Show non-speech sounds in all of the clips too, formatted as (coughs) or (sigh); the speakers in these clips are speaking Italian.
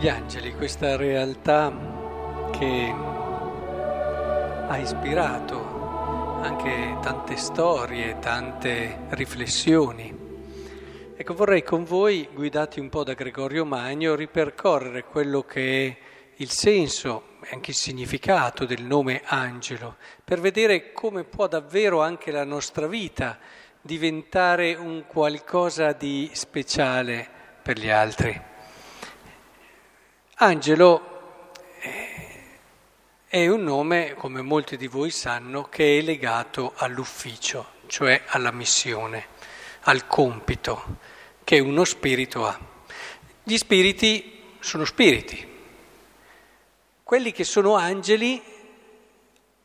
Gli angeli, questa realtà che ha ispirato anche tante storie, tante riflessioni. Ecco, vorrei con voi, guidati un po' da Gregorio Magno, ripercorrere quello che è il senso e anche il significato del nome angelo, per vedere come può davvero anche la nostra vita diventare un qualcosa di speciale per gli altri. Angelo eh, è un nome, come molti di voi sanno, che è legato all'ufficio, cioè alla missione, al compito che uno spirito ha. Gli spiriti sono spiriti. Quelli che sono angeli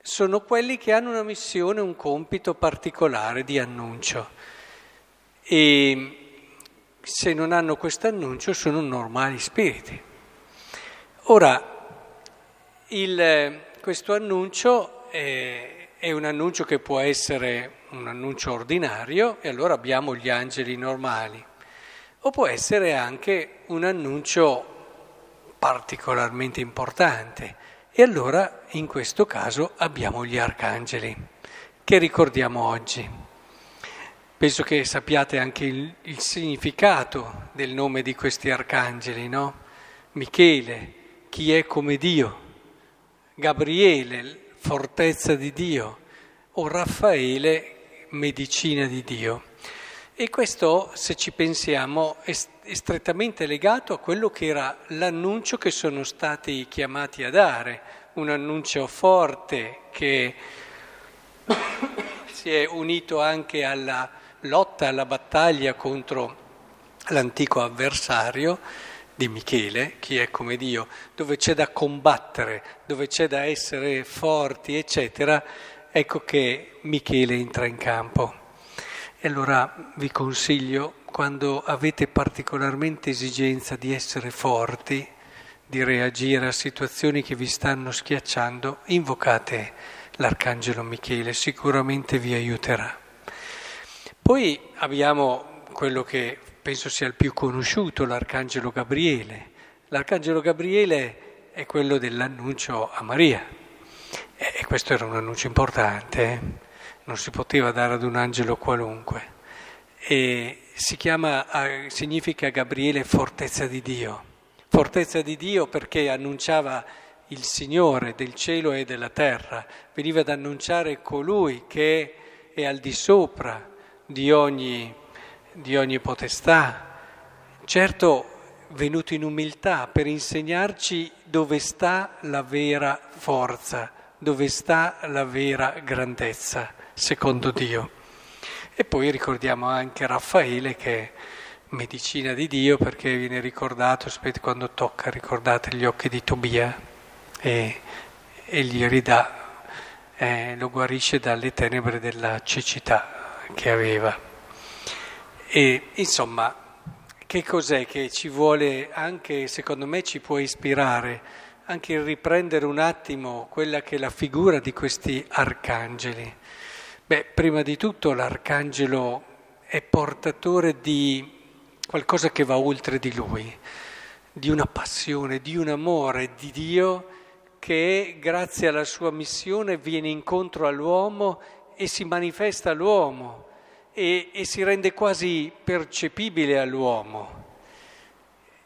sono quelli che hanno una missione, un compito particolare di annuncio. E se non hanno questo annuncio sono normali spiriti. Ora, il, questo annuncio è, è, un annuncio che può essere un annuncio ordinario e allora abbiamo gli angeli normali, o può essere anche un annuncio particolarmente importante e allora in questo caso abbiamo gli arcangeli che ricordiamo oggi. Penso che sappiate anche il, il significato del nome di questi arcangeli, no? Michele, chi è come Dio, Gabriele, fortezza di Dio, o Raffaele, medicina di Dio. E questo, se ci pensiamo, è, strettamente legato a quello che era l'annuncio che sono stati chiamati a dare, un annuncio forte che (coughs) si è unito anche alla lotta, alla battaglia contro l'antico avversario di Michele, chi è come Dio, dove c'è da combattere, dove c'è da essere forti, eccetera, ecco che Michele entra in campo. E allora vi consiglio, quando avete particolarmente esigenza di essere forti, di reagire a situazioni che vi stanno schiacciando, invocate l'Arcangelo Michele, sicuramente vi aiuterà. Poi abbiamo quello che penso sia il più conosciuto, l'Arcangelo Gabriele. L'Arcangelo Gabriele è quello dell'annuncio a Maria. E questo era un annuncio importante, eh? non si poteva dare ad un angelo qualunque. E si chiama, significa Gabriele fortezza di Dio. Fortezza di Dio perché annunciava il Signore del cielo e della terra, veniva ad annunciare colui che è al di sopra di ogni di ogni potestà, certo venuto in umiltà per insegnarci dove sta la vera forza, dove sta la vera grandezza, secondo Dio. E poi ricordiamo anche Raffaele che è medicina di Dio perché viene ricordato, aspetta, quando tocca, ricordate gli occhi di Tobia e, e gli ridà, eh, lo guarisce dalle tenebre della cecità che aveva. E insomma, che cos'è che ci vuole anche, secondo me, ci può ispirare anche il riprendere un attimo quella che è la figura di questi arcangeli? Beh, prima di tutto l'arcangelo è portatore di qualcosa che va oltre di lui, di una passione, di un amore di Dio che grazie alla sua missione viene incontro all'uomo e si manifesta all'uomo e, e si rende quasi percepibile all'uomo.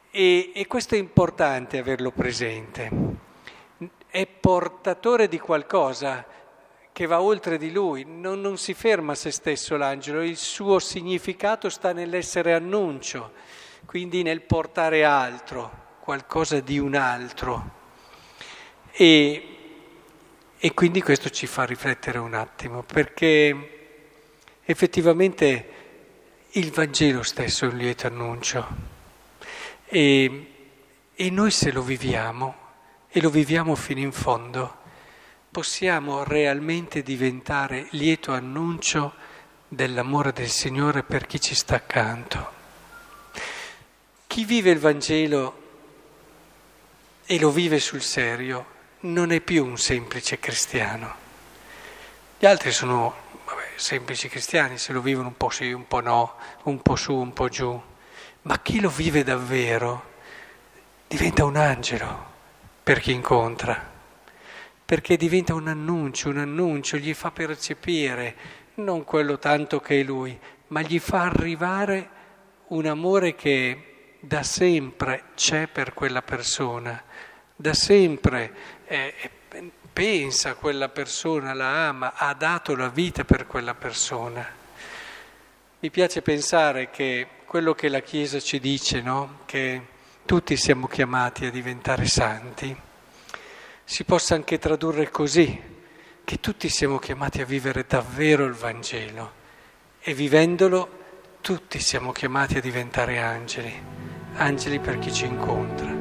E, e questo è importante averlo presente. È portatore di qualcosa che va oltre di lui, non, non, si ferma a se stesso l'angelo, il suo significato sta nell'essere annuncio, quindi nel portare altro, qualcosa di un altro. E, e quindi questo ci fa riflettere un attimo, perché Effettivamente il Vangelo stesso è un lieto annuncio e, e noi se lo viviamo e lo viviamo fino in fondo, possiamo realmente diventare lieto annuncio dell'amore del Signore per chi ci sta accanto. Chi vive il Vangelo e lo vive sul serio non è più un semplice cristiano. Gli altri sono semplici cristiani, se lo vivono un po' sì, un po' no, un po' su, un po' giù, ma chi lo vive davvero diventa un angelo per chi incontra, perché diventa un annuncio, un annuncio, gli fa percepire non quello tanto che è lui, ma gli fa arrivare un amore che da sempre c'è per quella persona, da sempre eh, pensa a quella persona, la ama, ha dato la vita per quella persona. Mi piace pensare che quello che la Chiesa ci dice, no? che tutti siamo chiamati a diventare santi, si possa anche tradurre così, che tutti siamo chiamati a vivere davvero il Vangelo e vivendolo tutti siamo chiamati a diventare angeli, angeli per chi ci incontra.